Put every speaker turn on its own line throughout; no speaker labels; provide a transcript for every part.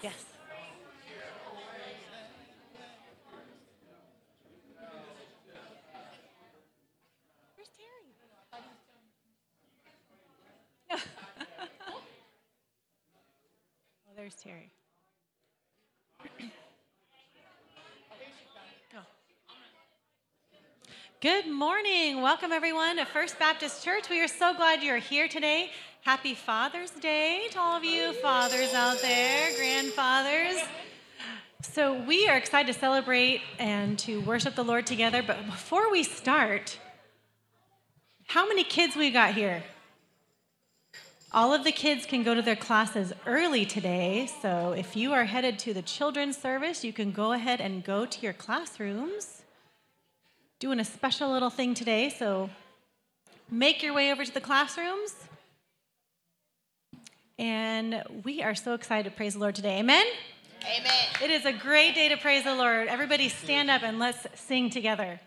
Yes. Where's Terry? oh, there's Terry. Oh. Good morning. Welcome, everyone, to First Baptist Church. We are so glad you're here today. Happy Father's Day to all of you fathers out there, grandfathers. So, we are excited to celebrate and to worship the Lord together. But before we start, how many kids we got here? All of the kids can go to their classes early today. So, if you are headed to the children's service, you can go ahead and go to your classrooms. Doing a special little thing today. So, make your way over to the classrooms. And we are so excited to praise the Lord today. Amen?
Amen.
It is a great day to praise the Lord. Everybody stand up and let's sing together.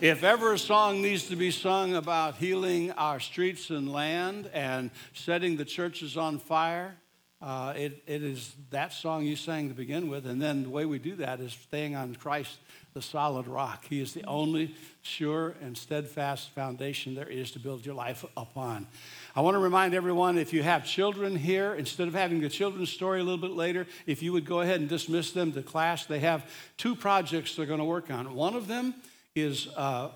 If ever a song needs to be sung about healing our streets and land and setting the churches on fire, uh, it, it is that song you sang to begin with. And then the way we do that is staying on Christ, the solid rock. He is the only sure and steadfast foundation there is to build your life upon. I want to remind everyone if you have children here, instead of having the children's story a little bit later, if you would go ahead and dismiss them to class, they have two projects they're going to work on. One of them is uh,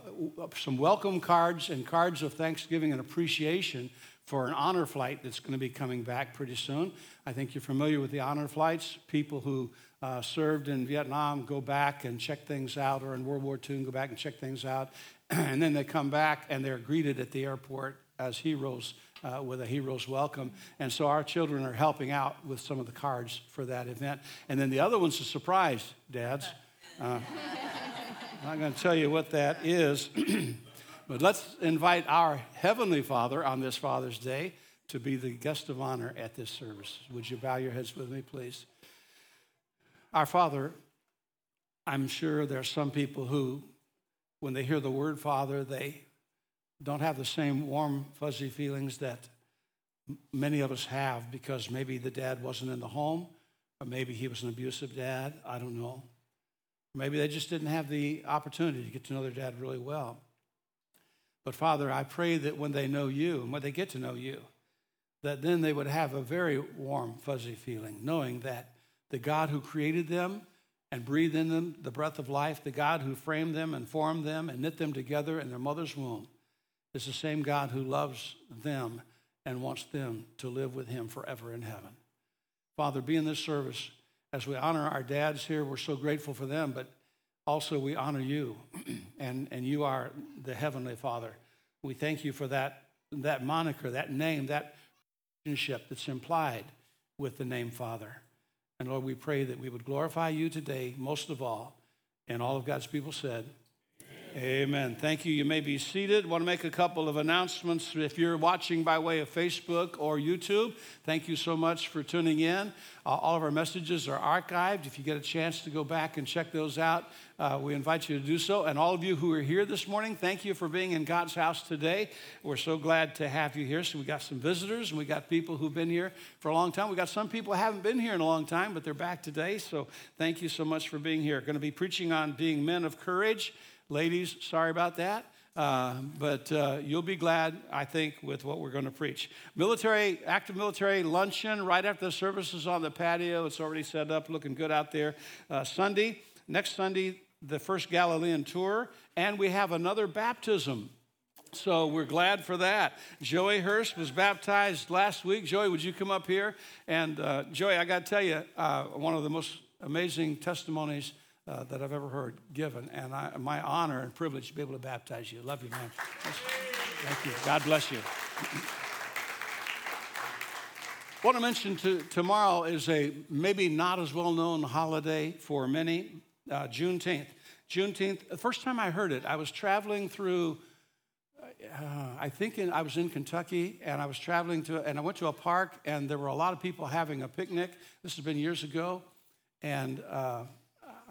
some welcome cards and cards of thanksgiving and appreciation for an honor flight that's going to be coming back pretty soon. I think you're familiar with the honor flights. People who uh, served in Vietnam go back and check things out, or in World War II and go back and check things out. and then they come back and they're greeted at the airport as heroes uh, with a hero's welcome. And so our children are helping out with some of the cards for that event. And then the other one's a surprise, dads. Uh, I'm not going to tell you what that is, but let's invite our Heavenly Father on this Father's Day to be the guest of honor at this service. Would you bow your heads with me, please? Our Father, I'm sure there are some people who, when they hear the word Father, they don't have the same warm, fuzzy feelings that many of us have because maybe the dad wasn't in the home, or maybe he was an abusive dad. I don't know. Maybe they just didn't have the opportunity to get to know their dad really well. But Father, I pray that when they know you and when they get to know you, that then they would have a very warm, fuzzy feeling, knowing that the God who created them and breathed in them the breath of life, the God who framed them and formed them and knit them together in their mother's womb, is the same God who loves them and wants them to live with him forever in heaven. Father, be in this service as we honor our dads here, we're so grateful for them, but also we honor you, and, and you are the Heavenly Father. We thank you for that, that moniker, that name, that relationship that's implied with the name Father. And Lord, we pray that we would glorify you today, most of all. And all of God's people said, Amen. Thank you. You may be seated. Want to make a couple of announcements. If you're watching by way of Facebook or YouTube, thank you so much for tuning in. Uh, all of our messages are archived. If you get a chance to go back and check those out, uh, we invite you to do so. And all of you who are here this morning, thank you for being in God's house today. We're so glad to have you here. So we got some visitors and we got people who've been here for a long time. We got some people who haven't been here in a long time, but they're back today. So thank you so much for being here. Going to be preaching on being men of courage. Ladies, sorry about that. Uh, but uh, you'll be glad, I think, with what we're going to preach. Military, active military luncheon right after the services on the patio. It's already set up, looking good out there. Uh, Sunday, next Sunday, the first Galilean tour, and we have another baptism. So we're glad for that. Joey Hurst was baptized last week. Joey, would you come up here? And uh, Joey, I got to tell you, uh, one of the most amazing testimonies uh, that I've ever heard given. And I, my honor and privilege to be able to baptize you. Love you, man. Thank you. God bless you. What I mentioned to, tomorrow is a maybe not as well known holiday for many, uh, Juneteenth. Juneteenth, the first time I heard it, I was traveling through, uh, I think in, I was in Kentucky, and I was traveling to, and I went to a park, and there were a lot of people having a picnic. This has been years ago. And uh,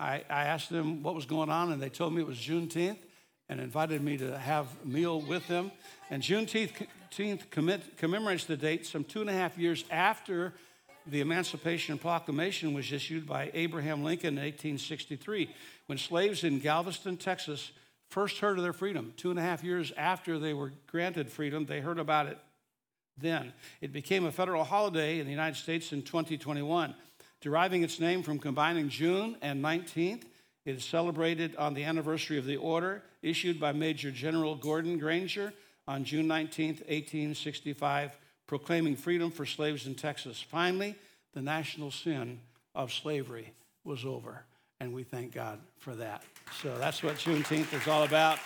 I, I asked them what was going on, and they told me it was Juneteenth and invited me to have a meal with them. And Juneteenth commit, commemorates the date some two and a half years after the Emancipation Proclamation was issued by Abraham Lincoln in 1863, when slaves in Galveston, Texas, first heard of their freedom. Two and a half years after they were granted freedom, they heard about it then. It became a federal holiday in the United States in 2021. Deriving its name from combining June and 19th, it is celebrated on the anniversary of the order issued by Major General Gordon Granger on June 19, 1865, proclaiming freedom for slaves in Texas. Finally, the national sin of slavery was over, and we thank God for that. So that's what Juneteenth is all about.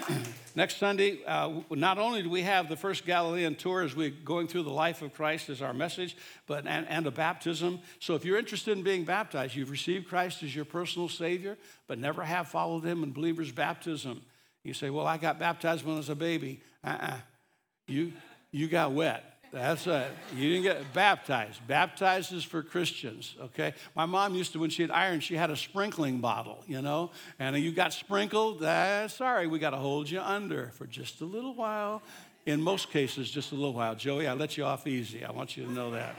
Next Sunday, uh, not only do we have the first Galilean tour as we're going through the life of Christ as our message, but and, and a baptism. So if you're interested in being baptized, you've received Christ as your personal Savior, but never have followed Him in believer's baptism. You say, "Well, I got baptized when I was a baby." Uh-uh. You you got wet. That's it. You didn't get baptized. Baptized is for Christians, okay? My mom used to, when she had iron, she had a sprinkling bottle, you know? And you got sprinkled, uh, sorry, we got to hold you under for just a little while. In most cases, just a little while. Joey, I let you off easy. I want you to know that.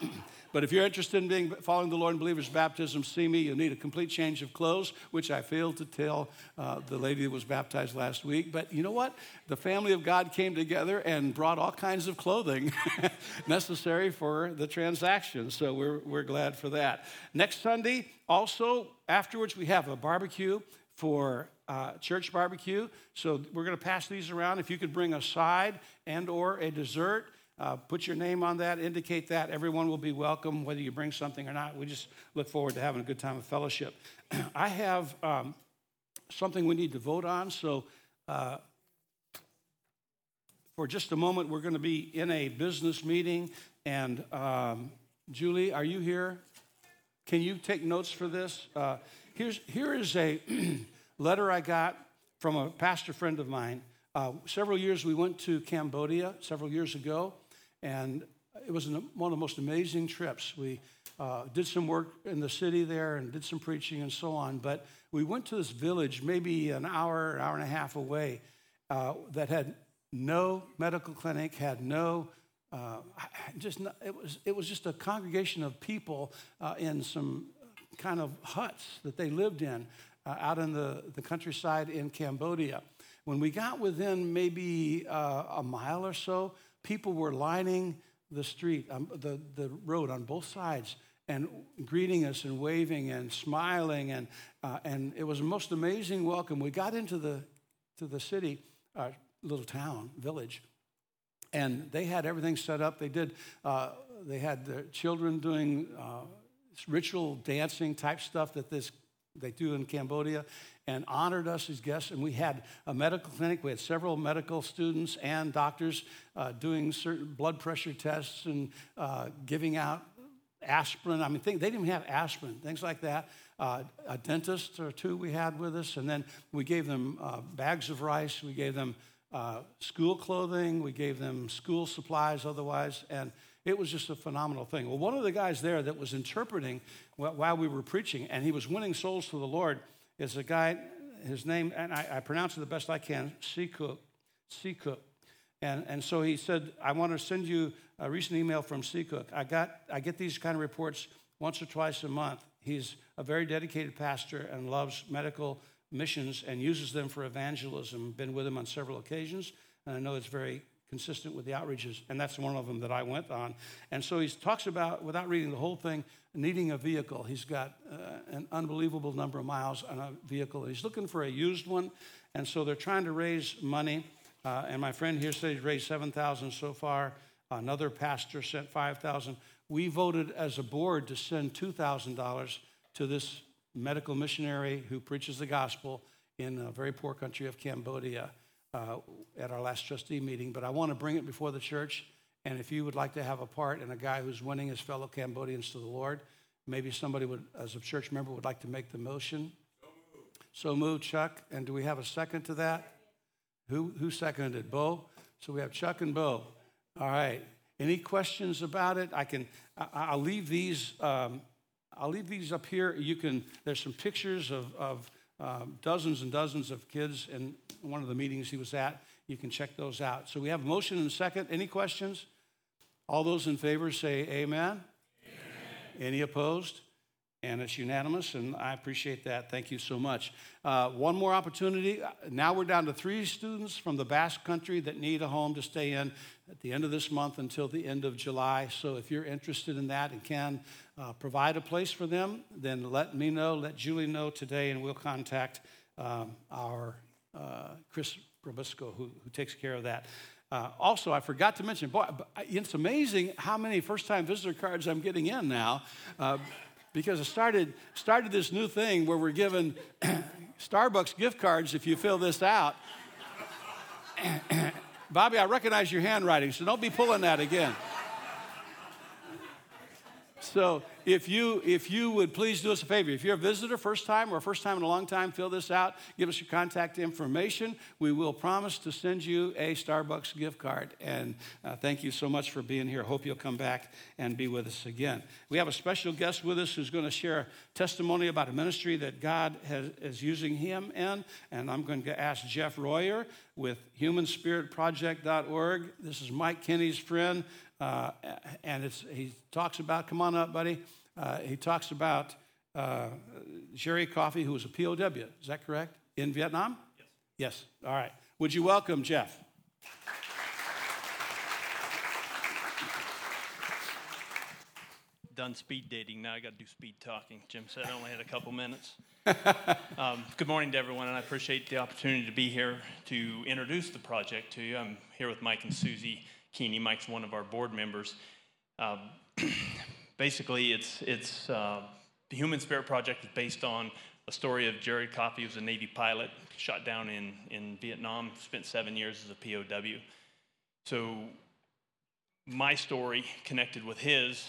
But if you're interested in being following the Lord in believers baptism, see me. You'll need a complete change of clothes, which I failed to tell uh, the lady that was baptized last week. But you know what? The family of God came together and brought all kinds of clothing necessary for the transaction. So we're, we're glad for that. Next Sunday, also afterwards, we have a barbecue for uh, church barbecue. So we're going to pass these around. If you could bring a side and or a dessert. Uh, put your name on that, indicate that. Everyone will be welcome, whether you bring something or not. We just look forward to having a good time of fellowship. I have um, something we need to vote on. So, uh, for just a moment, we're going to be in a business meeting. And um, Julie, are you here? Can you take notes for this? Uh, here's, here is a letter I got from a pastor friend of mine. Uh, several years we went to Cambodia several years ago, and it was one of the most amazing trips. We uh, did some work in the city there and did some preaching and so on. But we went to this village, maybe an hour, an hour and a half away, uh, that had no medical clinic, had no uh, just not, it was it was just a congregation of people uh, in some kind of huts that they lived in uh, out in the, the countryside in Cambodia. When we got within maybe uh, a mile or so, people were lining the street, um, the, the road on both sides, and greeting us and waving and smiling. And, uh, and it was the most amazing welcome. We got into the, to the city, uh, little town, village, and they had everything set up. They did, uh, they had the children doing uh, ritual dancing type stuff that this they do in Cambodia and honored us as guests. And we had a medical clinic. We had several medical students and doctors uh, doing certain blood pressure tests and uh, giving out aspirin. I mean, they didn't even have aspirin, things like that. Uh, a dentist or two we had with us, and then we gave them uh, bags of rice. We gave them uh, school clothing. We gave them school supplies otherwise, and it was just a phenomenal thing. Well, one of the guys there that was interpreting while we were preaching, and he was winning souls to the Lord, is a guy, his name, and I, I pronounce it the best I can, Seacook. Seacook. And, and so he said, I want to send you a recent email from Seacook. I, got, I get these kind of reports once or twice a month. He's a very dedicated pastor and loves medical missions and uses them for evangelism. Been with him on several occasions, and I know it's very consistent with the outreaches, and that's one of them that I went on. And so he talks about, without reading the whole thing, needing a vehicle. He's got uh, an unbelievable number of miles on a vehicle. He's looking for a used one, and so they're trying to raise money. Uh, and my friend here said he's raised 7,000 so far. Another pastor sent 5,000. We voted as a board to send $2,000 to this medical missionary who preaches the gospel in a very poor country of Cambodia uh, at our last trustee meeting, but I want to bring it before the church. And if you would like to have a part in a guy who's winning his fellow Cambodians to the Lord, maybe somebody would, as a church member, would like to make the motion. So move, Chuck. And do we have a second to that? Who, who seconded? Bo? So we have Chuck and Bo. All right. Any questions about it? I can. I, will leave these. Um, I'll leave these up here. You can. There's some pictures of, of um, dozens and dozens of kids in one of the meetings he was at. You can check those out. So we have a motion and a second. Any questions? All those in favor say amen. amen. Any opposed? And it's unanimous, and I appreciate that. Thank you so much. Uh, one more opportunity. Now we're down to three students from the Basque Country that need a home to stay in at the end of this month until the end of July. So if you're interested in that and can uh, provide a place for them, then let me know, let Julie know today, and we'll contact um, our uh, Chris Robusco, who, who takes care of that. Uh, also, I forgot to mention, boy, it's amazing how many first time visitor cards I'm getting in now. Uh, because I started, started this new thing where we're giving Starbucks gift cards if you fill this out. Bobby, I recognize your handwriting, so don't be pulling that again. So if you if you would please do us a favor, if you're a visitor, first time or first time in a long time, fill this out. Give us your contact information. We will promise to send you a Starbucks gift card. And uh, thank you so much for being here. Hope you'll come back and be with us again. We have a special guest with us who's going to share testimony about a ministry that God has, is using him in. And I'm going to ask Jeff Royer with HumanSpiritProject.org. This is Mike Kinney's friend. Uh, and he talks about, come on up, buddy. Uh, he talks about uh, Jerry Coffey, who was a POW. Is that correct? In Vietnam?
Yes.
Yes. All right. Would you welcome Jeff?
Done speed dating. Now I got to do speed talking. Jim said I only had a couple minutes. um, good morning to everyone, and I appreciate the opportunity to be here to introduce the project to you. I'm here with Mike and Susie Keeney. Mike's one of our board members. Uh, basically, it's, it's uh, the Human Spirit Project is based on a story of Jerry Coffey, who was a Navy pilot, shot down in, in Vietnam, spent seven years as a POW. So, my story connected with his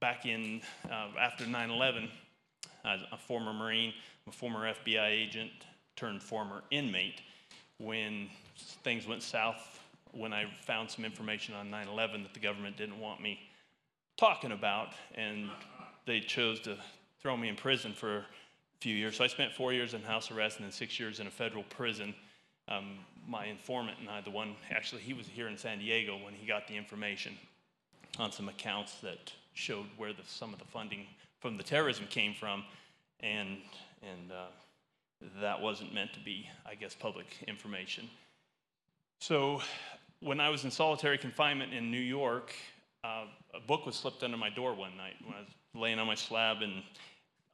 back in uh, after 9 11. As a former Marine, a former FBI agent turned former inmate. When things went south when I found some information on 9 11 that the government didn't want me talking about, and they chose to throw me in prison for a few years. So I spent four years in house arrest and then six years in a federal prison. Um, my informant and I, the one, actually, he was here in San Diego when he got the information on some accounts that showed where the, some of the funding from the terrorism came from, and, and uh, that wasn't meant to be, I guess, public information. So when I was in solitary confinement in New York, uh, a book was slipped under my door one night when I was laying on my slab and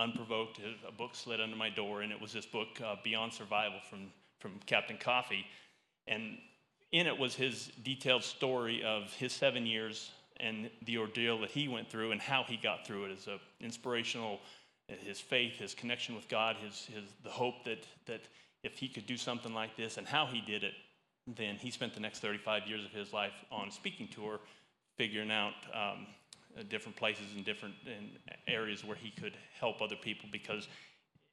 unprovoked, a book slid under my door, and it was this book, uh, Beyond Survival, from, from Captain Coffey. And in it was his detailed story of his seven years and the ordeal that he went through and how he got through it as an inspirational, his faith, his connection with God, his, his, the hope that, that if he could do something like this and how he did it, then he spent the next 35 years of his life on a speaking tour, figuring out um, uh, different places and different in areas where he could help other people because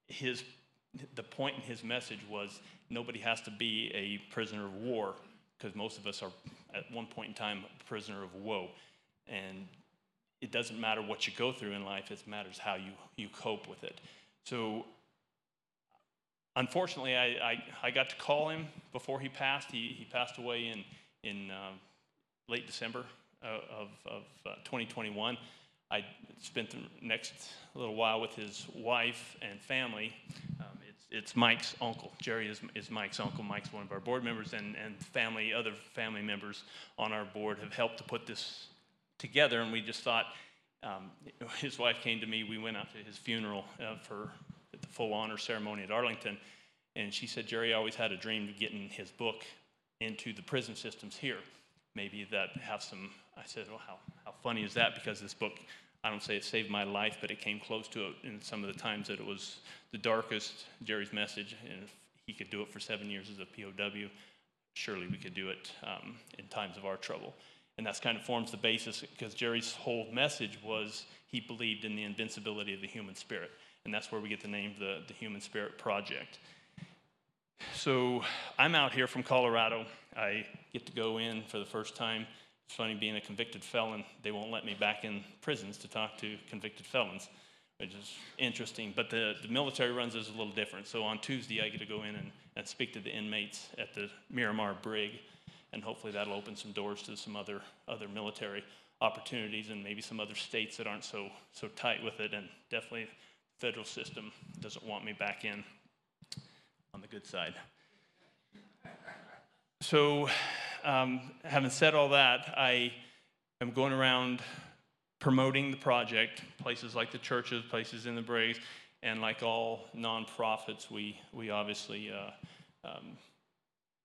his the point in his message was nobody has to be a prisoner of war because most of us are at one point in time a prisoner of woe. And it doesn't matter what you go through in life it matters how you, you cope with it. So unfortunately I, I, I got to call him before he passed. He, he passed away in, in uh, late december of, of uh, 2021 i spent the next little while with his wife and family. Um, it's, it's mike's uncle. Jerry is, is mike's uncle. Mike's one of our board members and, and family other family members on our board have helped to put this together, and we just thought um, his wife came to me. We went out to his funeral uh, for full honor ceremony at Arlington, and she said, Jerry always had a dream of getting his book into the prison systems here. Maybe that have some. I said, well, how, how funny is that? Because this book, I don't say it saved my life, but it came close to it in some of the times that it was the darkest. Jerry's message, and if he could do it for seven years as a POW, surely we could do it um, in times of our trouble. And that's kind of forms the basis because Jerry's whole message was he believed in the invincibility of the human spirit. And that's where we get the name the, the Human Spirit Project. So I'm out here from Colorado. I get to go in for the first time. It's funny being a convicted felon, they won't let me back in prisons to talk to convicted felons, which is interesting. But the, the military runs is a little different. So on Tuesday, I get to go in and, and speak to the inmates at the Miramar Brig and hopefully that'll open some doors to some other other military opportunities and maybe some other states that aren't so so tight with it and definitely federal system doesn't want me back in on the good side. So um, having said all that i am going around promoting the project places like the churches places in the brigs and like all nonprofits we we obviously uh, um,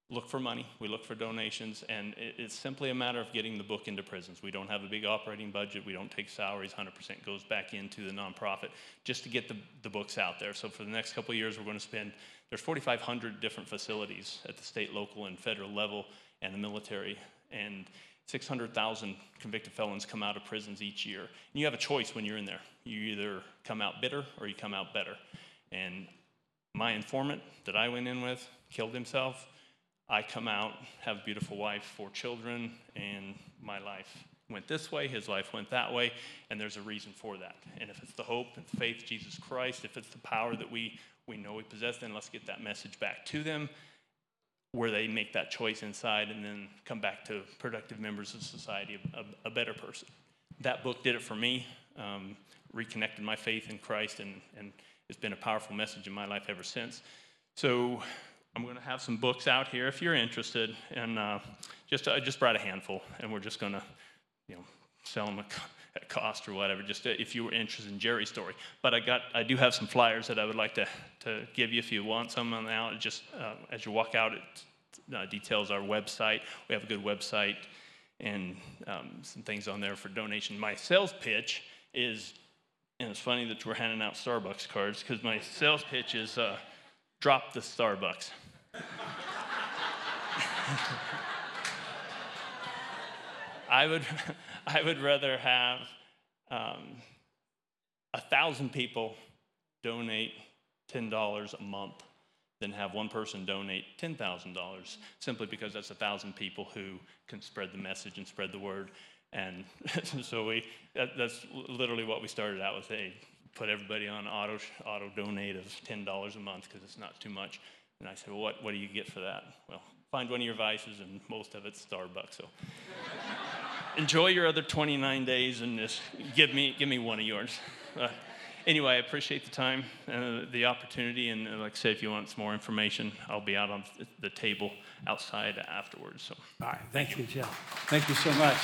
look for money, we look for donations, and it's simply a matter of getting the book into prisons. We don't have a big operating budget, we don't take salaries, 100% goes back into the nonprofit just to get the, the books out there. So for the next couple years, we're going to spend, there's 4,500 different facilities at the state, local, and federal level, and the military, and 600,000 convicted felons come out of prisons each year. And you have a choice when you're in there. You either come out bitter or you come out better. And my informant that I went in with killed himself I come out, have a beautiful wife, four children, and my life went this way, his life went that way, and there's a reason for that. And if it's the hope and faith Jesus Christ, if it's the power that we, we know we possess, then let's get that message back to them where they make that choice inside and then come back to productive members of society, a, a better person. That book did it for me, um, reconnected my faith in Christ, and, and it's been a powerful message in my life ever since. So I'm going to have some books out here if you're interested, and uh, just I just brought a handful, and we're just going to, you know, sell them at cost or whatever. Just if you were interested in Jerry's story. But I got I do have some flyers that I would like to to give you if you want some on now. Just uh, as you walk out, it uh, details our website. We have a good website and um, some things on there for donation. My sales pitch is, and it's funny that we're handing out Starbucks cards because my sales pitch is. Uh, drop the Starbucks. I would, I would rather have um, a thousand people donate ten dollars a month than have one person donate ten thousand dollars, simply because that's a thousand people who can spread the message and spread the word. And so we, that, that's literally what we started out with. Hey, put everybody on auto auto donate of ten dollars a month because it's not too much. And I said, well, what, what do you get for that? Well, find one of your vices, and most of it's Starbucks. So enjoy your other 29 days and just give me, give me one of yours. Uh, anyway, I appreciate the time and uh, the opportunity. And uh, like I said, if you want some more information, I'll be out on the table outside afterwards. So.
All right. Thank you, Jeff. Thank you so much.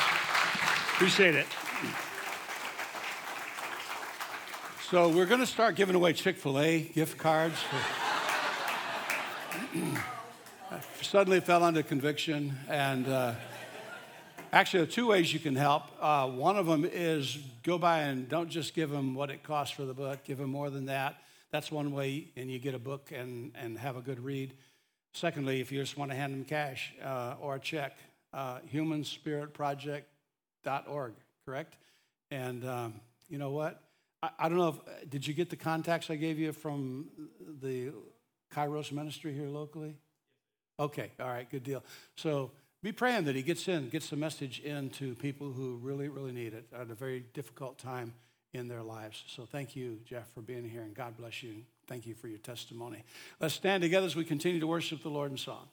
Appreciate it. So we're going to start giving away Chick fil A gift cards. For suddenly fell under conviction. And uh, actually, there are two ways you can help. Uh, one of them is go by and don't just give them what it costs for the book, give them more than that. That's one way, and you get a book and, and have a good read. Secondly, if you just want to hand them cash uh, or a check, uh, humanspiritproject.org, correct?
And um, you know what? I, I don't know if, did you get the contacts I gave you from the Kairos ministry here locally? Okay, all right, good deal. So be praying that he gets in, gets the message in to people who really, really need it at a very difficult time in their lives. So thank you, Jeff, for being here, and God bless you. Thank you for your testimony. Let's stand together as we continue to worship the Lord in song.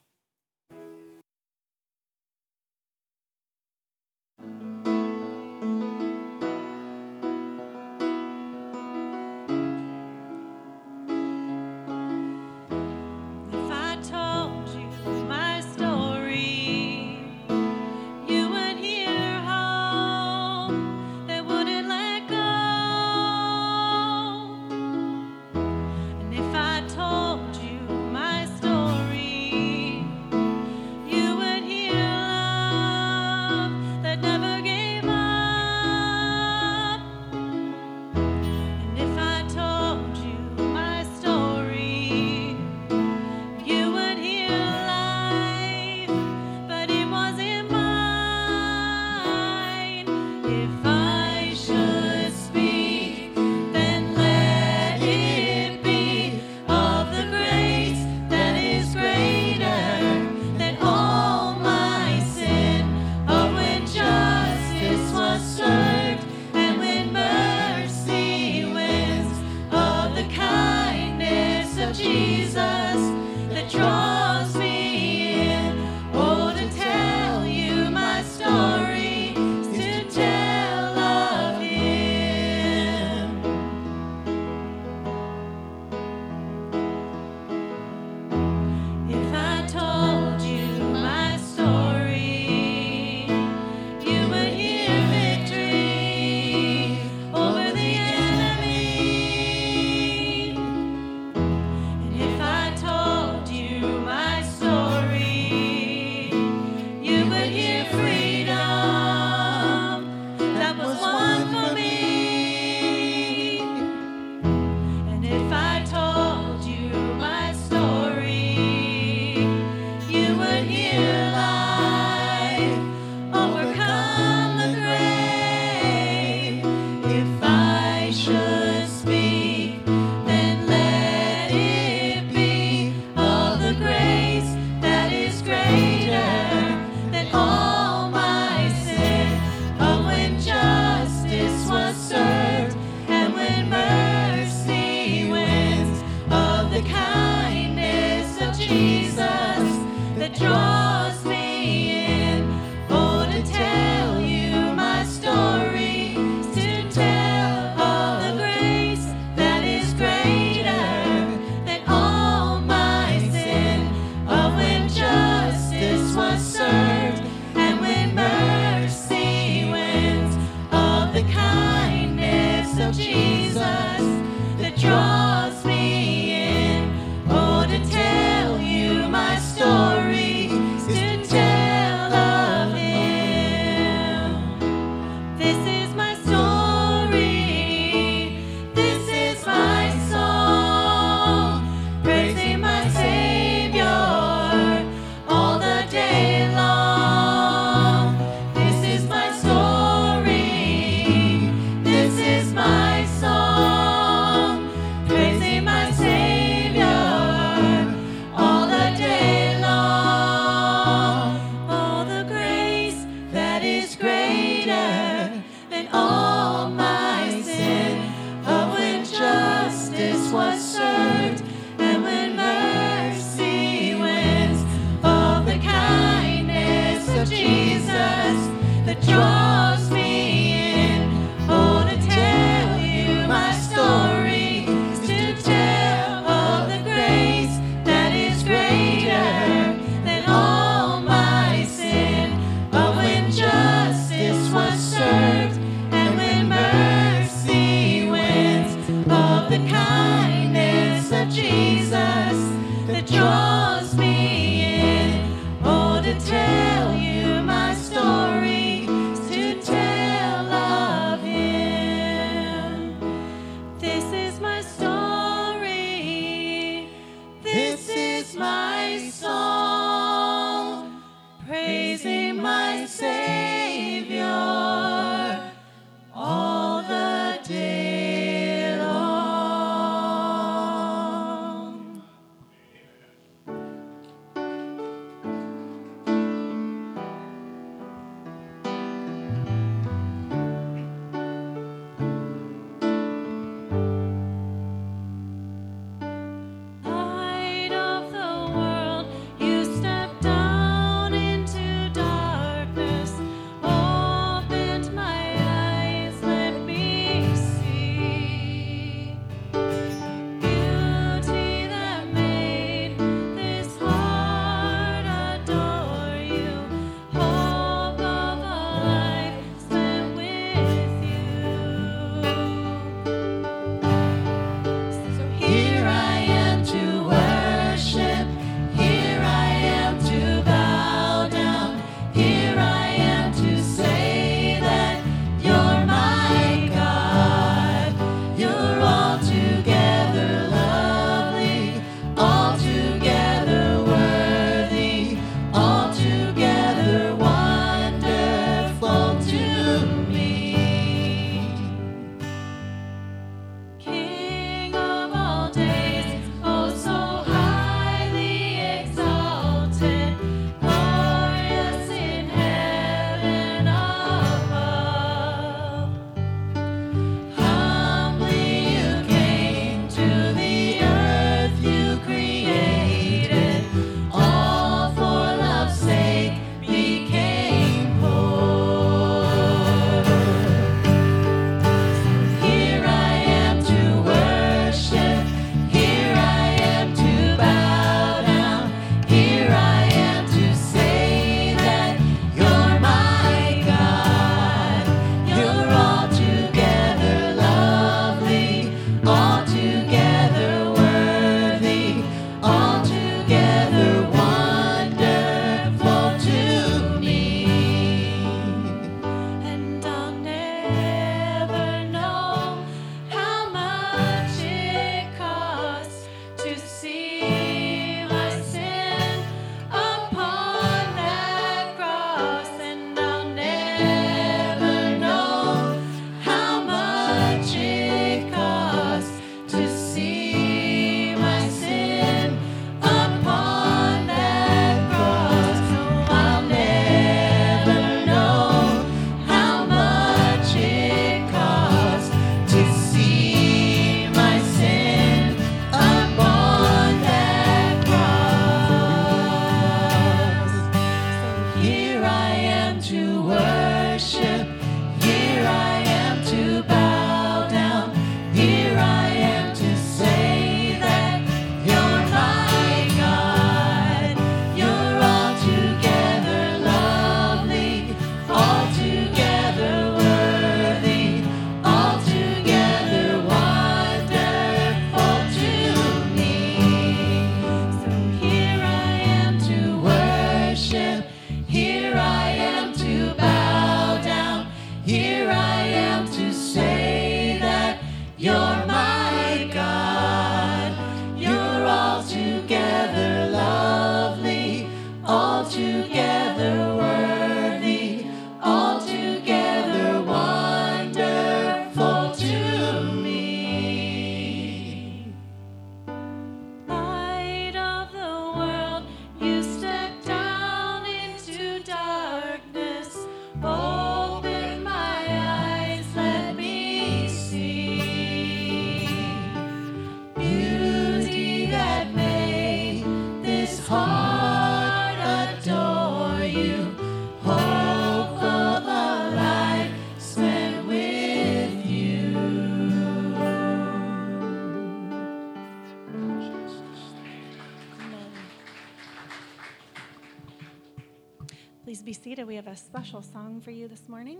Seated. We have a special song for you this morning.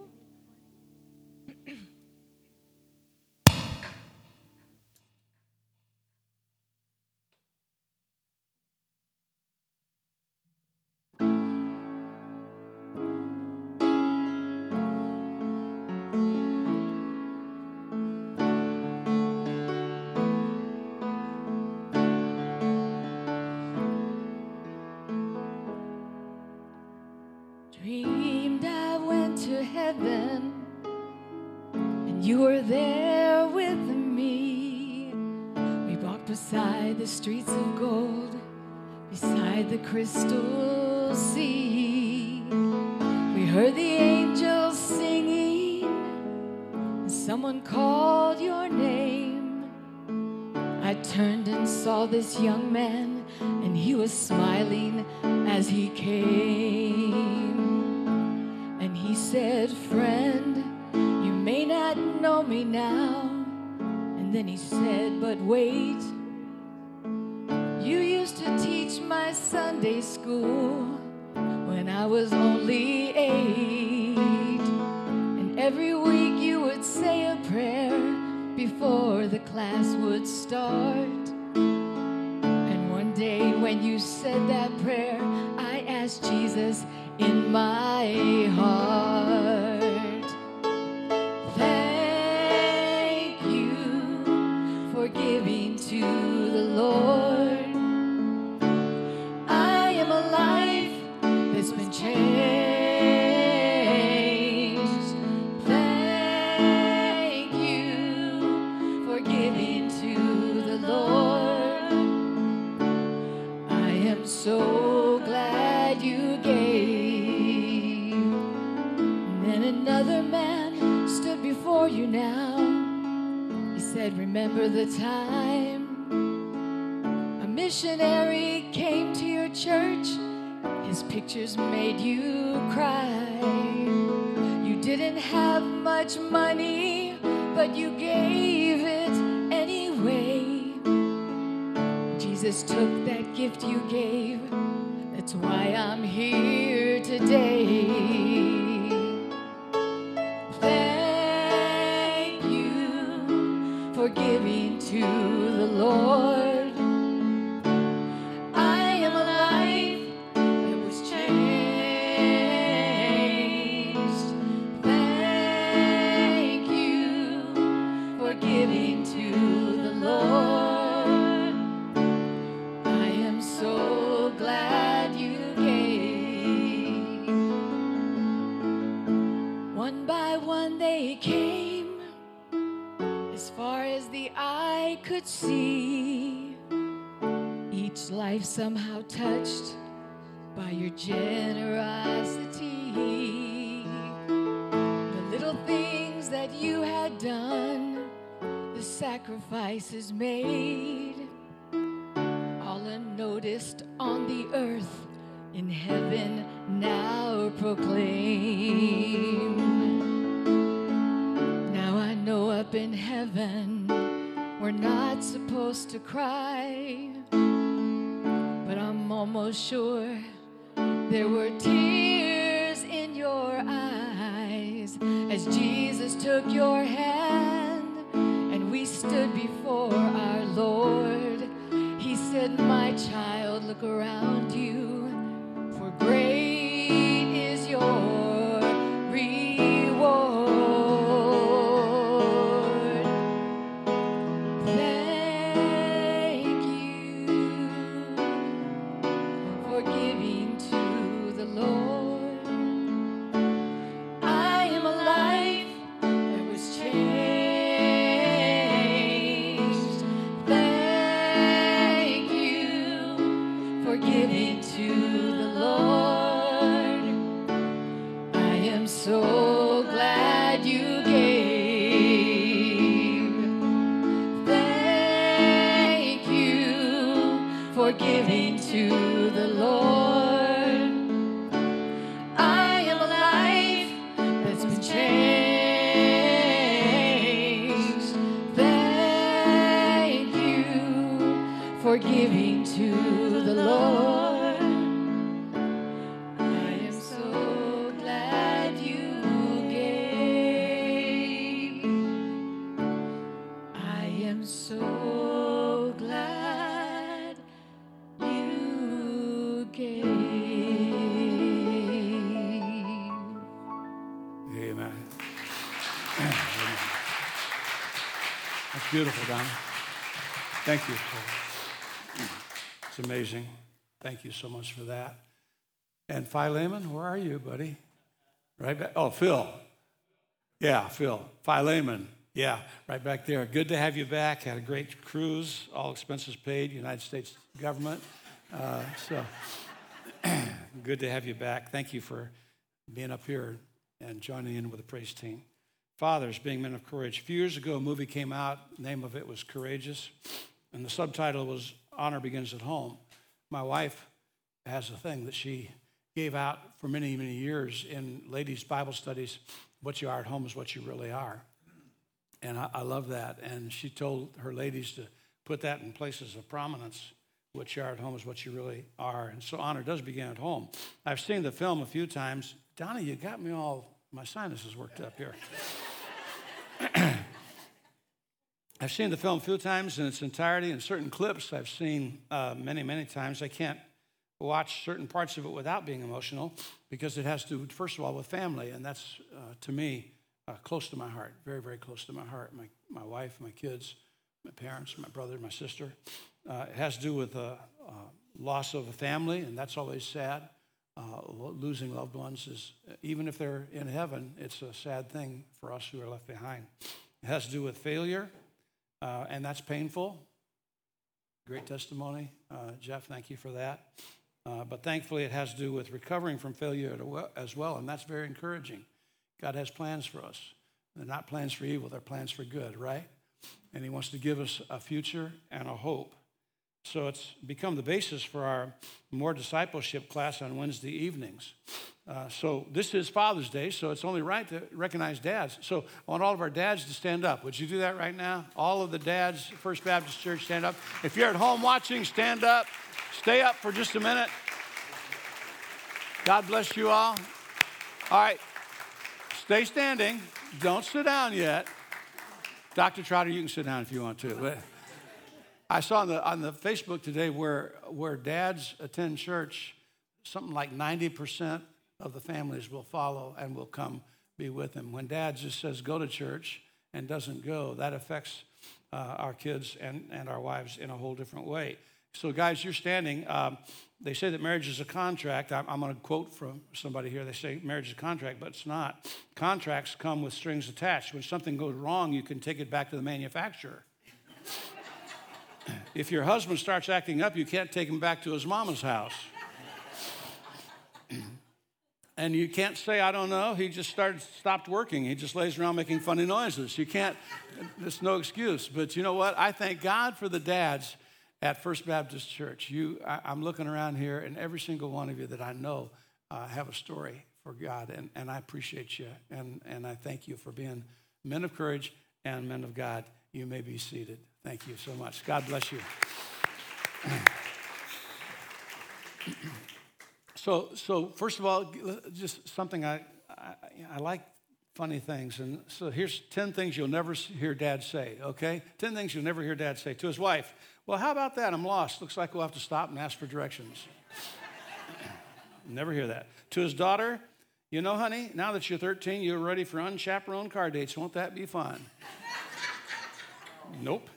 The streets of gold, beside the crystal sea. We heard the angels singing, and someone called your name. I turned and saw this young man, and he was smiling as he came. And he said, Friend, you may not know me now. And then he said, But wait Sunday school when I was only eight. And every week you would say a prayer before the class would start. And one day when you said that prayer, I asked Jesus in my heart. Remember the time a missionary came to your church. His pictures made you cry. You didn't have much money, but you gave it anyway. Jesus took that gift you gave. That's why I'm here today. To the Lord. Life somehow touched by your generosity. The little things that you had done, the sacrifices made, all unnoticed on the earth, in heaven now proclaim. Now I know up in heaven, we're not supposed to cry but I'm almost sure there were tears in your eyes as Jesus took your hand and we stood before our Lord. He said, My child, look around you, for great to
Thank you. It's amazing. Thank you so much for that. And Philemon, where are you, buddy? Right back. Oh, Phil. Yeah, Phil. Philemon. Yeah, right back there. Good to have you back. Had a great cruise, all expenses paid, United States government. Uh, so good to have you back. Thank you for being up here and joining in with the praise team. Fathers, being men of courage. A few years ago, a movie came out. The name of it was Courageous, and the subtitle was Honor Begins at Home. My wife has a thing that she gave out for many, many years in ladies' Bible studies what you are at home is what you really are. And I, I love that. And she told her ladies to put that in places of prominence. What you are at home is what you really are. And so honor does begin at home. I've seen the film a few times. Donnie, you got me all, my sinuses worked up here. I've seen the film a few times in its entirety, and certain clips I've seen uh, many, many times. I can't watch certain parts of it without being emotional because it has to first of all, with family, and that's, uh, to me, uh, close to my heart, very, very close to my heart. My, my wife, my kids, my parents, my brother, my sister. Uh, it has to do with uh, loss of a family, and that's always sad. Uh, losing loved ones is, even if they're in heaven, it's a sad thing for us who are left behind. It has to do with failure, uh, and that's painful. Great testimony, uh, Jeff. Thank you for that. Uh, but thankfully, it has to do with recovering from failure as well, and that's very encouraging. God has plans for us. They're not plans for evil, they're plans for good, right? And He wants to give us a future and a hope. So it's become the basis for our more discipleship class on Wednesday evenings. Uh, so this is Father's Day, so it's only right to recognize dads. So I want all of our dads to stand up. Would you do that right now? All of the dads, First Baptist Church, stand up. If you're at home watching, stand up. Stay up for just a minute. God bless you all. All right, stay standing. Don't sit down yet. Dr. Trotter, you can sit down if you want to. I saw on the, on the Facebook today where, where dads attend church, something like 90% of the families will follow and will come be with them. When dad just says go to church and doesn't go, that affects uh, our kids and, and our wives in a whole different way. So, guys, you're standing. Um, they say that marriage is a contract. I'm, I'm going to quote from somebody here. They say marriage is a contract, but it's not. Contracts come with strings attached. When something goes wrong, you can take it back to the manufacturer. If your husband starts acting up, you can't take him back to his mama's house. and you can't say, I don't know. He just started, stopped working. He just lays around making funny noises. You can't, there's no excuse. But you know what? I thank God for the dads at First Baptist Church. You, I, am looking around here, and every single one of you that I know uh, have a story for God, and, and I appreciate you, and, and I thank you for being men of courage and men of God. You may be seated. Thank you so much. God bless you. so, so first of all, just something I, I, I like funny things. And so here's 10 things you'll never hear dad say, okay? 10 things you'll never hear dad say to his wife. Well, how about that? I'm lost. Looks like we'll have to stop and ask for directions. Never hear that. To his daughter, you know, honey, now that you're 13, you're ready for unchaperoned car dates. Won't that be fun? nope.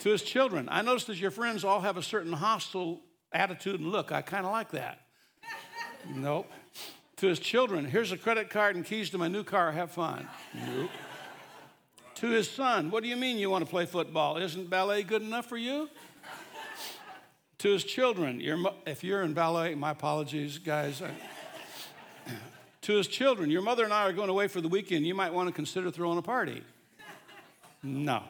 To his children, I noticed that your friends all have a certain hostile attitude and look. I kind of like that. nope. To his children, here's a credit card and keys to my new car. Have fun. Nope to his son, What do you mean you want to play football? Isn't ballet good enough for you? to his children, if you're in ballet, my apologies, guys. to his children, Your mother and I are going away for the weekend. You might want to consider throwing a party. No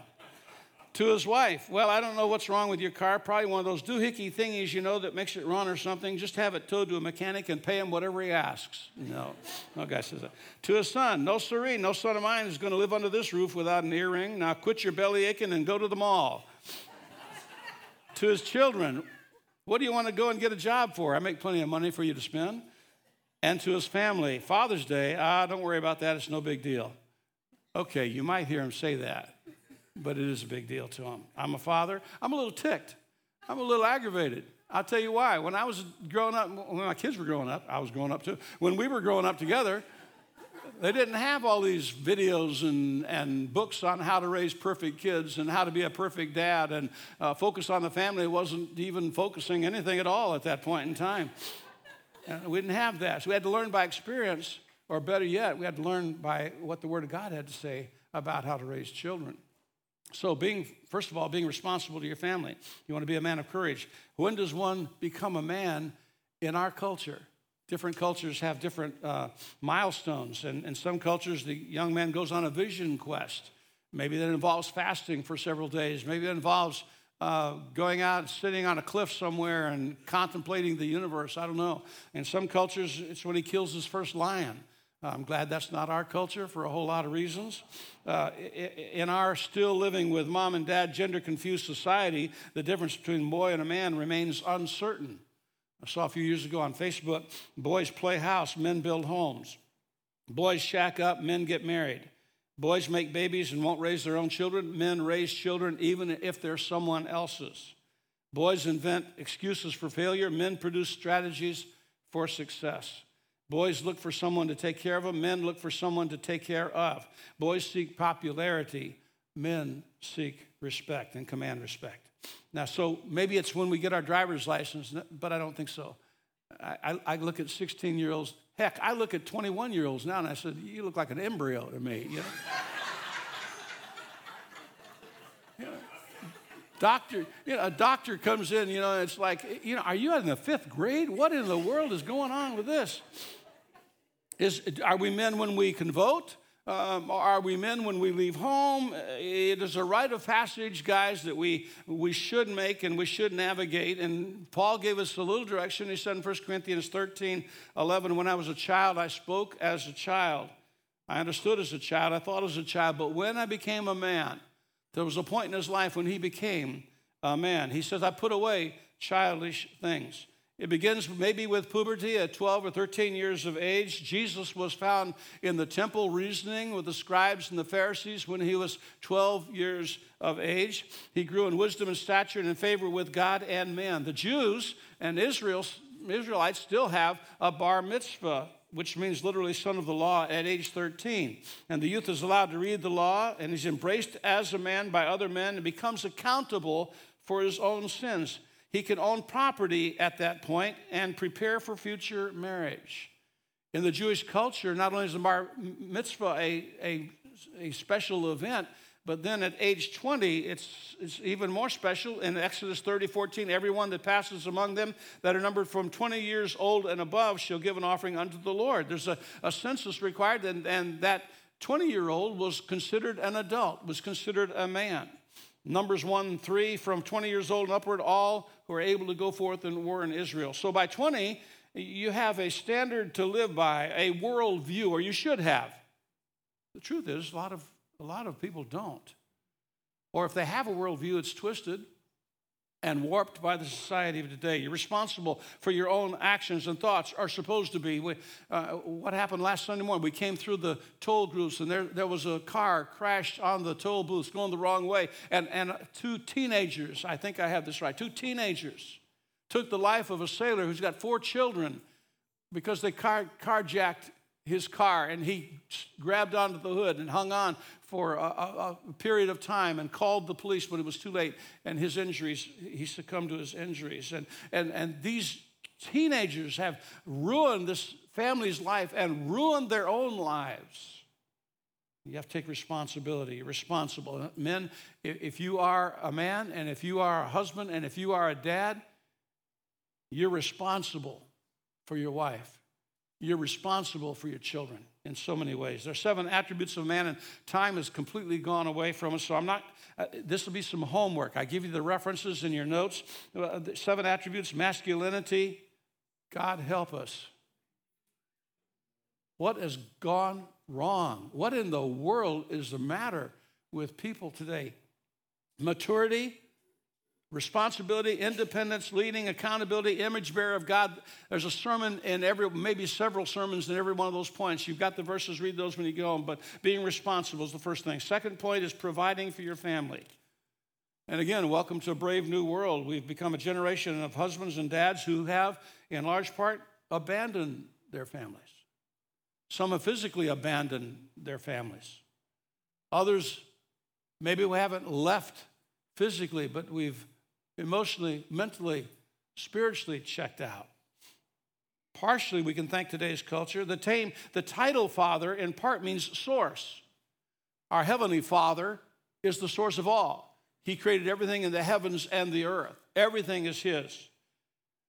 to his wife, Well, I don't know what's wrong with your car. Probably one of those doohickey thingies, you know, that makes it run or something. Just have it towed to a mechanic and pay him whatever he asks. No, no guy says that. To his son, No, siree, no son of mine is going to live under this roof without an earring. Now quit your belly aching and go to the mall. to his children, What do you want to go and get a job for? I make plenty of money for you to spend. And to his family, Father's Day, ah, don't worry about that. It's no big deal. Okay, you might hear him say that but it is a big deal to them. I'm a father. I'm a little ticked. I'm a little aggravated. I'll tell you why. When I was growing up, when my kids were growing up, I was growing up too. When we were growing up together, They didn't have all these videos and, and books on how to raise perfect kids and how to be a perfect dad and uh, focus on the family wasn't even focusing anything at all at that point in time. And we didn't have that. So we had to learn by experience, or better yet, we had to learn by what the Word of God had to say about how to raise children. So, being, first of all, being responsible to your family. You want to be a man of courage. When does one become a man in our culture? Different cultures have different uh, milestones. And in some cultures, the young man goes on a vision quest. Maybe that involves fasting for several days. Maybe it involves uh, going out, and sitting on a cliff somewhere and contemplating the universe. I don't know. In some cultures, it's when he kills his first lion. I'm glad that's not our culture for a whole lot of reasons. Uh, in our still living with mom and dad gender confused society, the difference between boy and a man remains uncertain. I saw a few years ago on Facebook boys play house, men build homes. Boys shack up, men get married. Boys make babies and won't raise their own children. Men raise children even if they're someone else's. Boys invent excuses for failure. Men produce strategies for success. Boys look for someone to take care of them. Men look for someone to take care of. Boys seek popularity. Men seek respect and command respect. Now, so maybe it's when we get our driver's license, but I don't think so. I, I, I look at 16 year olds. Heck, I look at 21 year olds now and I said, You look like an embryo to me. You know? doctor, you know, a doctor comes in, you know, it's like, you know, are you in the fifth grade? What in the world is going on with this? Is, are we men when we can vote? Um, are we men when we leave home? It is a rite of passage, guys, that we, we should make and we should navigate. And Paul gave us a little direction. He said in 1 Corinthians 13 11, When I was a child, I spoke as a child. I understood as a child. I thought as a child. But when I became a man, there was a point in his life when he became a man. He says, I put away childish things. It begins maybe with puberty at 12 or 13 years of age. Jesus was found in the temple reasoning with the scribes and the Pharisees when he was 12 years of age. He grew in wisdom and stature and in favor with God and man. The Jews and Israel, Israelites still have a bar mitzvah which means literally son of the law, at age 13. And the youth is allowed to read the law and is embraced as a man by other men and becomes accountable for his own sins. He can own property at that point and prepare for future marriage. In the Jewish culture, not only is the bar mitzvah a, a, a special event, but then at age 20, it's, it's even more special. In Exodus 30, 14, everyone that passes among them that are numbered from 20 years old and above shall give an offering unto the Lord. There's a, a census required, and, and that 20 year old was considered an adult, was considered a man. Numbers 1 3, from 20 years old and upward, all who are able to go forth and war in Israel. So by 20, you have a standard to live by, a worldview, or you should have. The truth is, a lot of, a lot of people don't. Or if they have a worldview, it's twisted and warped by the society of today. You're responsible for your own actions and thoughts, are supposed to be. We, uh, what happened last Sunday morning? We came through the toll booths, and there, there was a car crashed on the toll booths going the wrong way. And, and two teenagers, I think I have this right, two teenagers took the life of a sailor who's got four children because they car, carjacked his car and he grabbed onto the hood and hung on for a, a, a, period of time and called the police when it was too late and his injuries he succumbed to his injuries. And, and, and these teenagers have ruined this family's life and ruined their own lives. You have to take responsibility you're responsible. Men if you are a man and if you are a husband and if you are a dad you're responsible for your wife you're responsible for your children in so many ways. There are seven attributes of man, and time has completely gone away from us. So I'm not, uh, this will be some homework. I give you the references in your notes. Uh, seven attributes masculinity. God help us. What has gone wrong? What in the world is the matter with people today? Maturity, responsibility, independence, leading, accountability, image bearer of God. There's a sermon in every, maybe several sermons in every one of those points. You've got the verses, read those when you go home, but being responsible is the first thing. Second point is providing for your family. And again, welcome to a brave new world. We've become a generation of husbands and dads who have, in large part, abandoned their families. Some have physically abandoned their families. Others, maybe we haven't left physically, but we've emotionally, mentally, spiritually checked out. Partially, we can thank today's culture. The, tame, the title Father in part means source. Our Heavenly Father is the source of all. He created everything in the heavens and the earth, everything is His.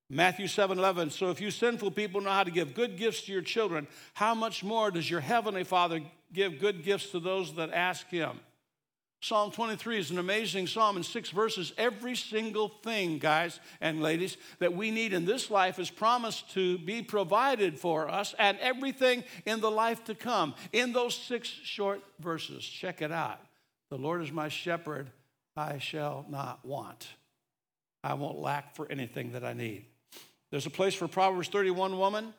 Matthew 7 11. So if you sinful people know how to give good gifts to your children, how much more does your Heavenly Father give good gifts to those that ask Him? Psalm 23 is an amazing psalm in six verses. Every single thing, guys and ladies, that we need in this life is promised to be provided for us, and everything in the life to come in those six short verses. Check it out. The Lord is my shepherd, I shall not want. I won't lack for anything that I need. There's a place for Proverbs 31 woman,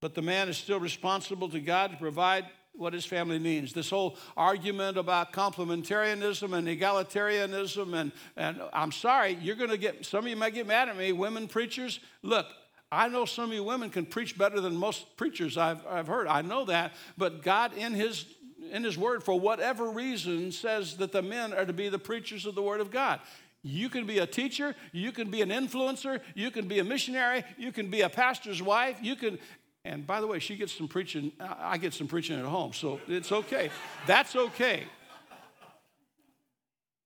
but the man is still responsible to God to provide what his family means. This whole argument about complementarianism and egalitarianism, and, and I'm sorry, you're going to get, some of you might get mad at me, women preachers. Look, I know some of you women can preach better than most preachers I've, I've heard. I know that. But God, in his, in his word, for whatever reason, says that the men are to be the preachers of the word of God. You can be a teacher, you can be an influencer, you can be a missionary, you can be a pastor's wife, you can, and by the way, she gets some preaching, I get some preaching at home, so it's okay. That's okay.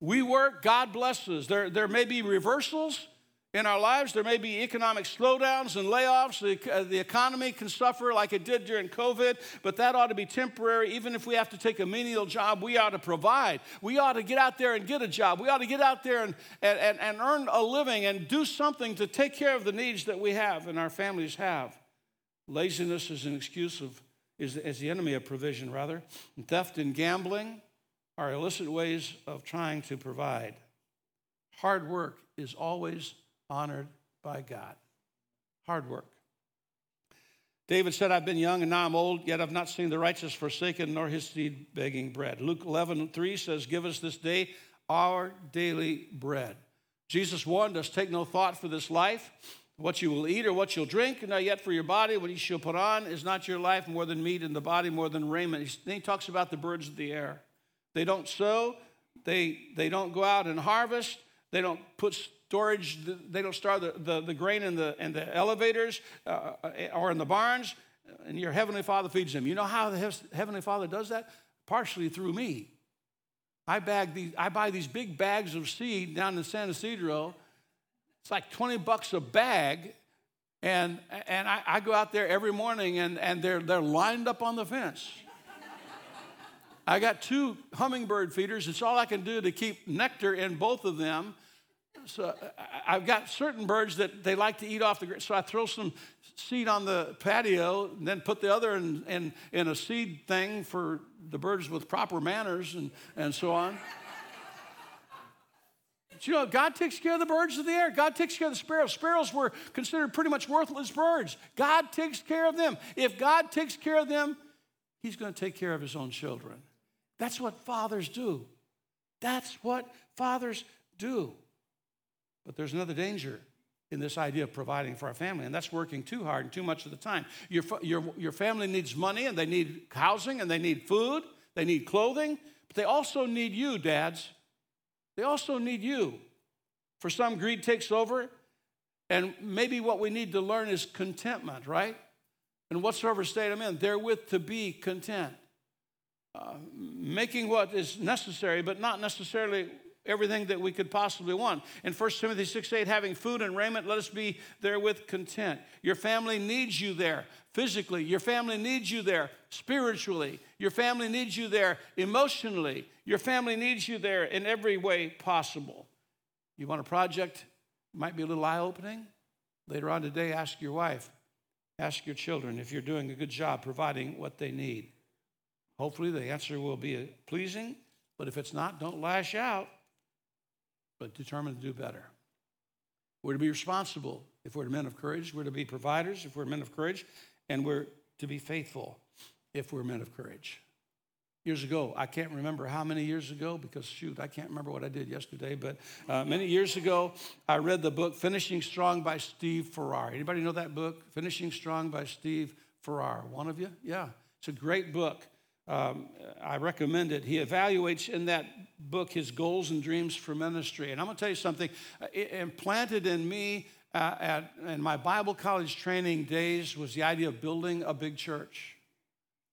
We work, God blesses. There, there may be reversals in our lives. There may be economic slowdowns and layoffs. The, uh, the economy can suffer like it did during COVID, but that ought to be temporary. Even if we have to take a menial job, we ought to provide. We ought to get out there and get a job. We ought to get out there and, and, and, and earn a living and do something to take care of the needs that we have and our families have. Laziness is an excuse of, is, is the enemy of provision, rather. And theft and gambling are illicit ways of trying to provide. Hard work is always honored by God. Hard work. David said, I've been young and now I'm old, yet I've not seen the righteous forsaken nor his seed begging bread. Luke 11, 3 says, Give us this day our daily bread. Jesus warned us, Take no thought for this life what you will eat or what you'll drink, not yet for your body, what you shall put on, is not your life more than meat, and the body more than raiment. Then he talks about the birds of the air. They don't sow, they, they don't go out and harvest, they don't put storage, they don't store the, the, the grain in the, in the elevators uh, uh or in the barns, and your Heavenly Father feeds them. You know how the Heavenly Father does that? Partially through me. I, bag these, I buy these big bags of seed down in San Ysidro it's like 20 bucks a bag. And, and I, I go out there every morning and, and they're, they're lined up on the fence. I got two hummingbird feeders. It's all I can do to keep nectar in both of them. So I've got certain birds that they like to eat off the ground. So I throw some seed on the patio and then put the other in, in, in a seed thing for the birds with proper manners and, and so on. You know, God takes care of the birds of the air. God takes care of the sparrows. Sparrows were considered pretty much worthless birds. God takes care of them. If God takes care of them, He's going to take care of His own children. That's what fathers do. That's what fathers do. But there's another danger in this idea of providing for our family, and that's working too hard and too much of the time. Your, your, your family needs money, and they need housing, and they need food, they need clothing, but they also need you, dads. They also need you. For some, greed takes over, and maybe what we need to learn is contentment, right? And whatsoever state I'm in, therewith to be content. Uh, making what is necessary, but not necessarily everything that we could possibly want. In 1 Timothy 6 8, having food and raiment, let us be therewith content. Your family needs you there physically, your family needs you there spiritually, your family needs you there emotionally, your family needs you there in every way possible. You want a project? Might be a little eye opening. Later on today, ask your wife, ask your children if you're doing a good job providing what they need. Hopefully, the answer will be pleasing, but if it's not, don't lash out, but determine to do better. We're to be responsible if we're men of courage. We're to be providers if we're men of courage and we're to be faithful if we're men of courage. Years ago, I can't remember how many years ago because shoot, I can't remember what I did yesterday, but uh, many years ago, I read the book Finishing Strong by Steve Farrar. Anybody know that book? Finishing Strong by Steve Farrar. One of you? Yeah. It's a great book. Um, I recommend it. He evaluates in that book his goals and dreams for ministry. And I'm going to tell you something. It implanted in me uh, at, in my Bible college training days was the idea of building a big church.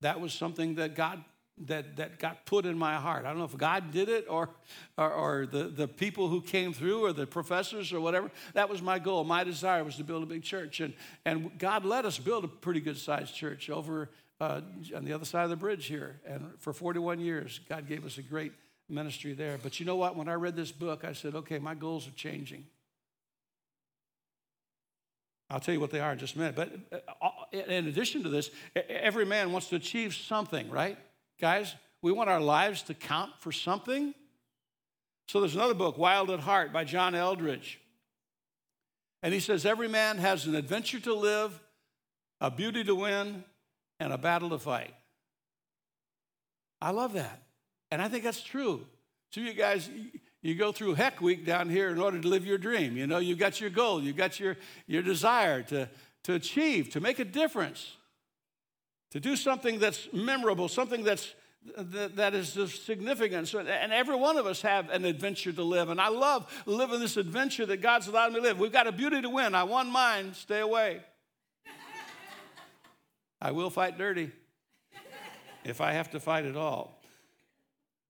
That was something that God that, that got put in my heart. I don't know if God did it or, or, or, the, the people who came through or the professors or whatever. That was my goal. My desire was to build a big church. And, and God let us build a pretty good sized church over uh, on the other side of the bridge here. And for 41 years, God gave us a great ministry there. But you know what? When I read this book, I said, okay, my goals are changing. I'll tell you what they are in just a minute. But uh, in addition to this, every man wants to achieve something, right? Guys, we want our lives to count for something. So there's another book, Wild at Heart, by John Eldredge. And he says, Every man has an adventure to live, a beauty to win, and a battle to fight. I love that. And I think that's true. So, you guys, you go through heck week down here in order to live your dream. You know, you've got your goal, you've got your, your desire to, to achieve, to make a difference to do something that's memorable, something that's that, that is of significance. And every one of us have an adventure to live. And I love living this adventure that God's allowed me to live. We've got a beauty to win. I won mine. Stay away. I will fight dirty if I have to fight at all.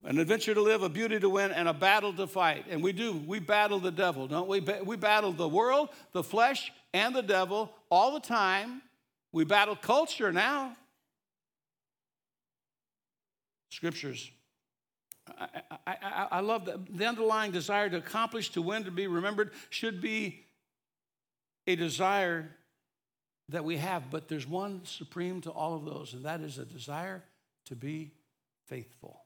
An adventure to live, a beauty to win, and a battle to fight. And we do. We battle the devil, don't we? We battle the world, the flesh, and the devil all the time. We battle culture now scriptures. I, I, I, love the, the underlying desire to accomplish, to win, to be remembered should be a desire that we have, but there's one supreme to all of those, and that is a desire to be faithful.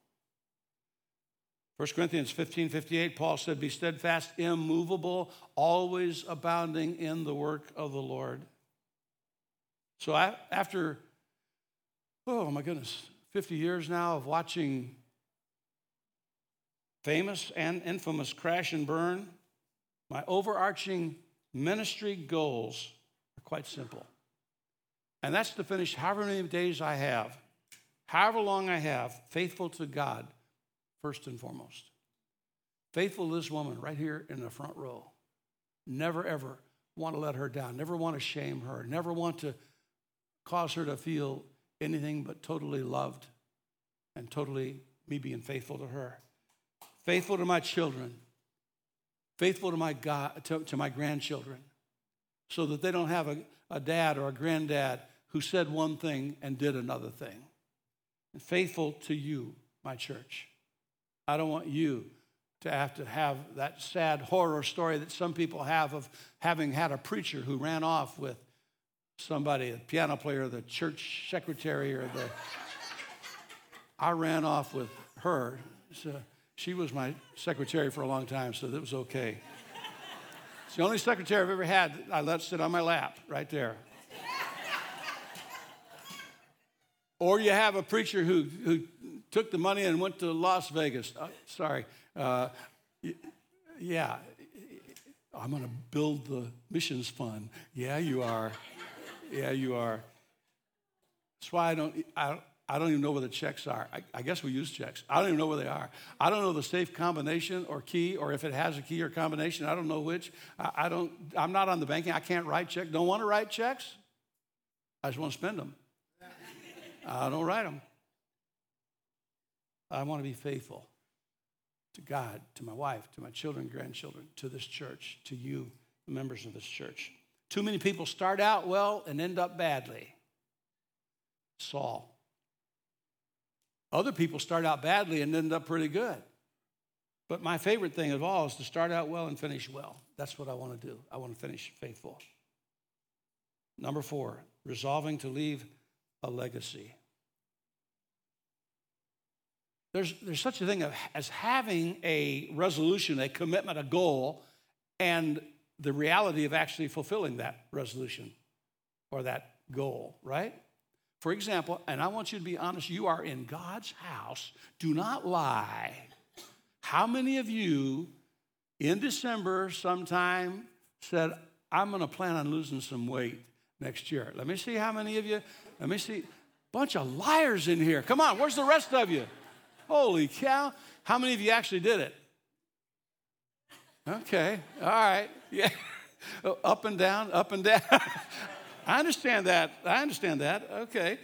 1 Corinthians 15 58, Paul said, Be steadfast, immovable, always abounding in the work of the Lord. So after, oh my goodness, 50 years now of watching famous and infamous crash and burn, my overarching ministry goals are quite simple. And that's to finish however many days I have, however long I have, faithful to God, first and foremost. Faithful to this woman right here in the front row. Never, ever want to let her down, never want to shame her, never want to cause her to feel anything but totally loved and totally me being faithful to her. Faithful to my children, faithful to my God, to, to my grandchildren, so that they don't have a, a dad or a granddad who said one thing and did another thing. And faithful to you, my church. I don't want you to have to have that sad horror story that some people have of having had a preacher who ran off with somebody, a piano player, the church secretary, or the. I ran off with her. So she was my secretary for a long time, so that was okay. It's the only secretary I've ever had I let sit on my lap right there. or you have a preacher who, who took the money and went to Las Vegas. Uh, sorry. Uh, yeah, I'm going to build the missions fund. Yeah, you are. Yeah, you are. That's why I don't, I, I don't even know where the checks are. I, I, guess we use checks. I don't even know where they are. I don't know the safe combination or key, or if it has a key or combination. I don't know which. I, I don't. I'm not on the banking. I can't write checks. Don't want to write checks. I just want to spend them. I don't write them. I want to be faithful to God, to my wife, to my children, grandchildren, to this church, to you, the members of this church. Too many people start out well and end up badly. Saul. Other people start out badly and end up pretty good. But my favorite thing of all is to start out well and finish well. That's what I want to do. I want to finish faithful. Number four, resolving to leave a legacy. There's, there's such a thing as having a resolution, a commitment, a goal, and the reality of actually fulfilling that resolution or that goal, right? For example, and I want you to be honest, you are in God's house. Do not lie. How many of you in December sometime said, I'm going to plan on losing some weight next year? Let me see how many of you, let me see. Bunch of liars in here. Come on, where's the rest of you? Holy cow. How many of you actually did it? Okay, all right. Yeah. up and down, up and down. I understand that. I understand that. Okay.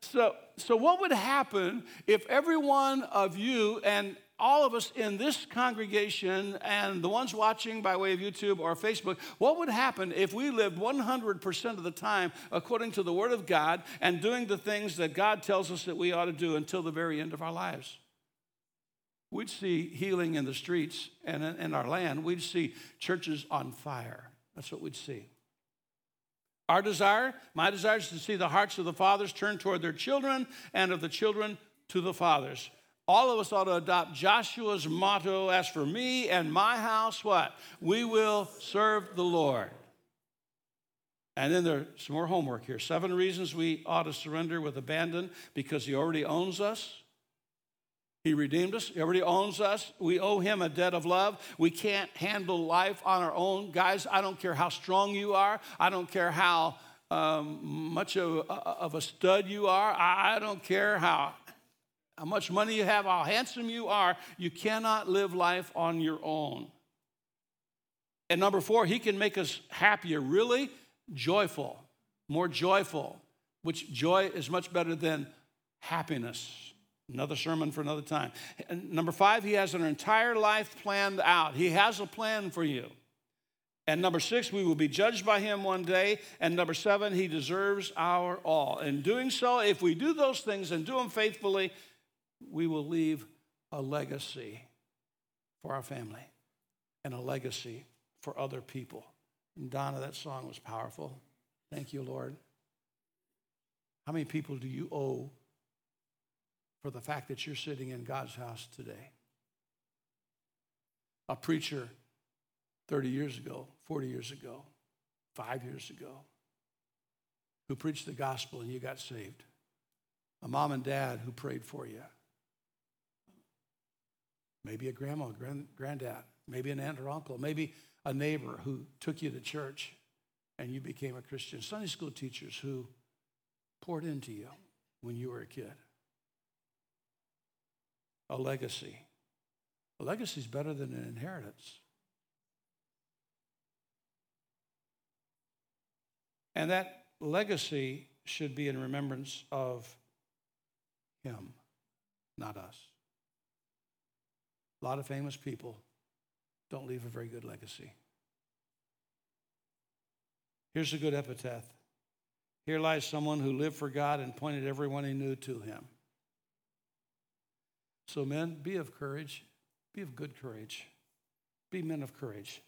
So, so what would happen if every one of you and all of us in this congregation and the ones watching by way of YouTube or Facebook, what would happen if we lived 100% of the time according to the Word of God and doing the things that God tells us that we ought to do until the very end of our lives? We'd see healing in the streets and in our land. We'd see churches on fire. That's what we'd see. Our desire, my desire is to see the hearts of the fathers turn toward their children and of the children to the fathers. All of us ought to adopt Joshua's motto as for me and my house, what? We will serve the Lord. And then there's some more homework here. Seven reasons we ought to surrender with abandon because he already owns us. He redeemed us. He already owns us. We owe him a debt of love. We can't handle life on our own. Guys, I don't care how strong you are. I don't care how um, much of, of, a stud you are. I, I don't care how, how much money you have, how handsome you are. You cannot live life on your own. And number four, he can make us happier, really joyful, more joyful, which joy is much better than happiness. Another sermon for another time. And number five, he has an entire life planned out. He has a plan for you. And number six, we will be judged by him one day. And number seven, he deserves our all. In doing so, if we do those things and do them faithfully, we will leave a legacy for our family and a legacy for other people. And Donna, that song was powerful. Thank you, Lord. How many people do you owe for the fact that you're sitting in God's house today. A preacher 30 years ago, 40 years ago, five years ago, who preached the gospel and you got saved. A mom and dad who prayed for you. Maybe a grandma, grand, granddad, maybe an aunt or uncle, maybe a neighbor who took you to church and you became a Christian. Sunday school teachers who poured into you when you were a kid a legacy. A legacy is better than an inheritance. And that legacy should be in remembrance of him, not us. A lot of famous people don't leave a very good legacy. Here's a good epitaph. Here lies someone who lived for God and pointed everyone he knew to him. So, men, be of courage. Be of good courage. Be men of courage.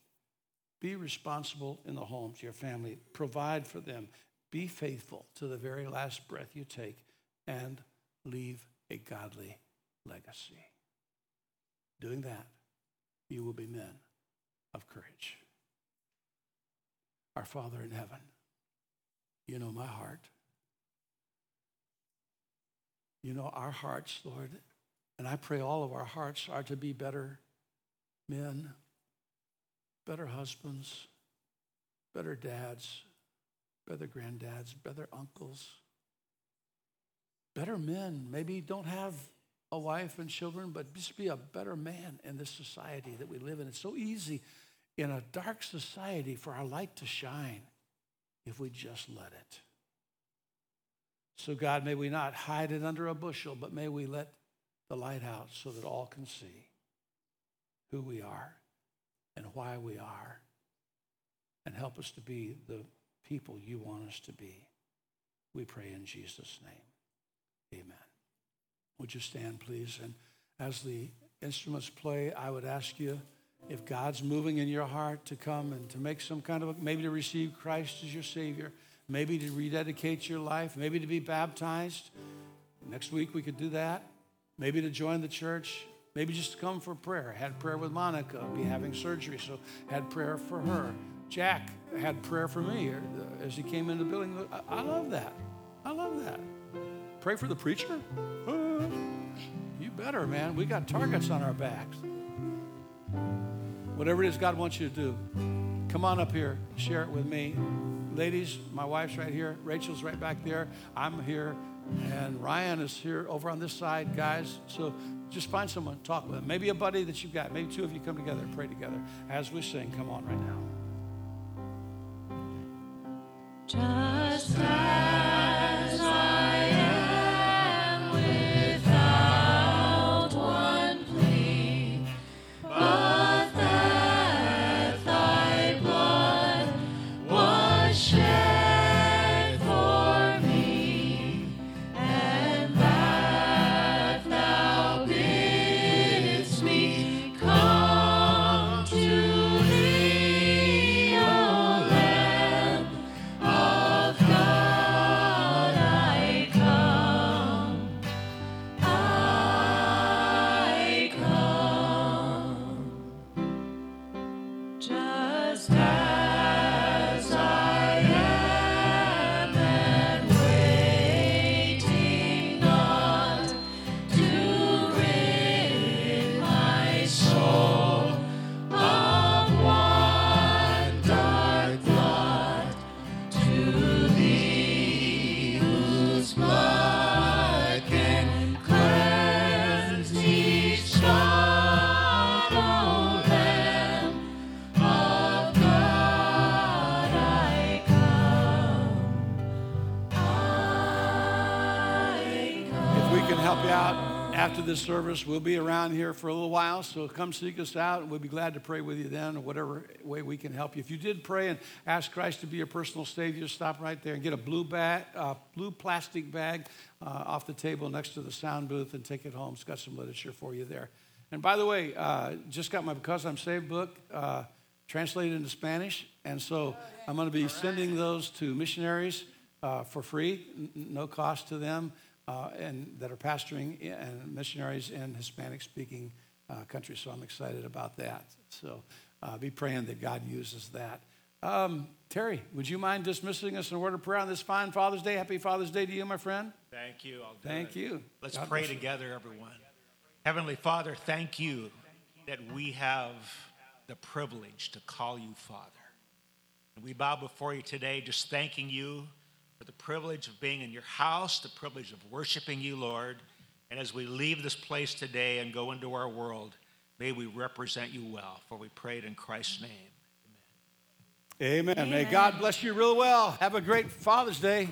Be responsible in the homes, your family. Provide for them. Be faithful to the very last breath you take and leave a godly legacy. Doing that, you will be men of courage. Our Father in heaven, you know my heart. You know our hearts, Lord. And I pray all of our hearts are to be better men, better husbands, better dads, better granddads, better uncles, better men. Maybe don't have a wife and children, but just be a better man in this society that we live in. It's so easy in a dark society for our light to shine if we just let it. So, God, may we not hide it under a bushel, but may we let the light out so that all can see who we are and why we are and help us to be the people you want us to be. We pray in Jesus' name. Amen. Would you stand, please? And as the instruments play, I would ask you if God's moving in your heart to come and to make some kind of, maybe to receive Christ as your Savior, maybe to rededicate your life, maybe to be baptized. Next week we could do that maybe to join the church, maybe just to come for prayer. Had prayer with Monica, be having surgery, so had prayer for her. Jack had prayer for me uh, as he came into the building. I, love that. I love that. Pray for the preacher? You better, man. We got targets on our backs. Whatever it is God wants you to do, come on up here, share it with me. Ladies, my wife's right here. Rachel's right back there. I'm here. And Ryan is here over on this side, guys. So just find someone, talk with them. Maybe a buddy that you've got. Maybe two of you come together and pray together as we sing. Come on right now.
Just
this service, we'll be around here for a little while. So come seek us out, and we'll be glad to pray with you then, or whatever way we can help you. If you did pray and ask Christ to be your personal Savior, stop right there and get a blue bag, uh, blue plastic bag uh, off the table next to the sound booth, and take it home. It's got some literature for you there. And by the way, uh, just got my Because I'm Saved book uh, translated into Spanish, and so I'm going to be sending those to missionaries uh, for free, n- no cost to them, uh, and that are pastoring and missionaries in Hispanic-speaking uh, countries. So I'm excited about that. So uh, be praying that God uses that. Um, Terry, would you mind dismissing us in a word of prayer on this fine Father's Day? Happy Father's Day to you, my friend.
Thank you. I'll do
Thank
it.
you.
Let's
God
pray together, everyone. Heavenly Father, thank you that we have the privilege to call you Father. We bow before you today, just thanking you for the privilege of being in your house, the privilege of worshiping you, Lord. And as we leave this place today and go into our world, may we represent you well, for we pray it in Christ's name.
Amen. May God bless you real well. Have a great Father's Day.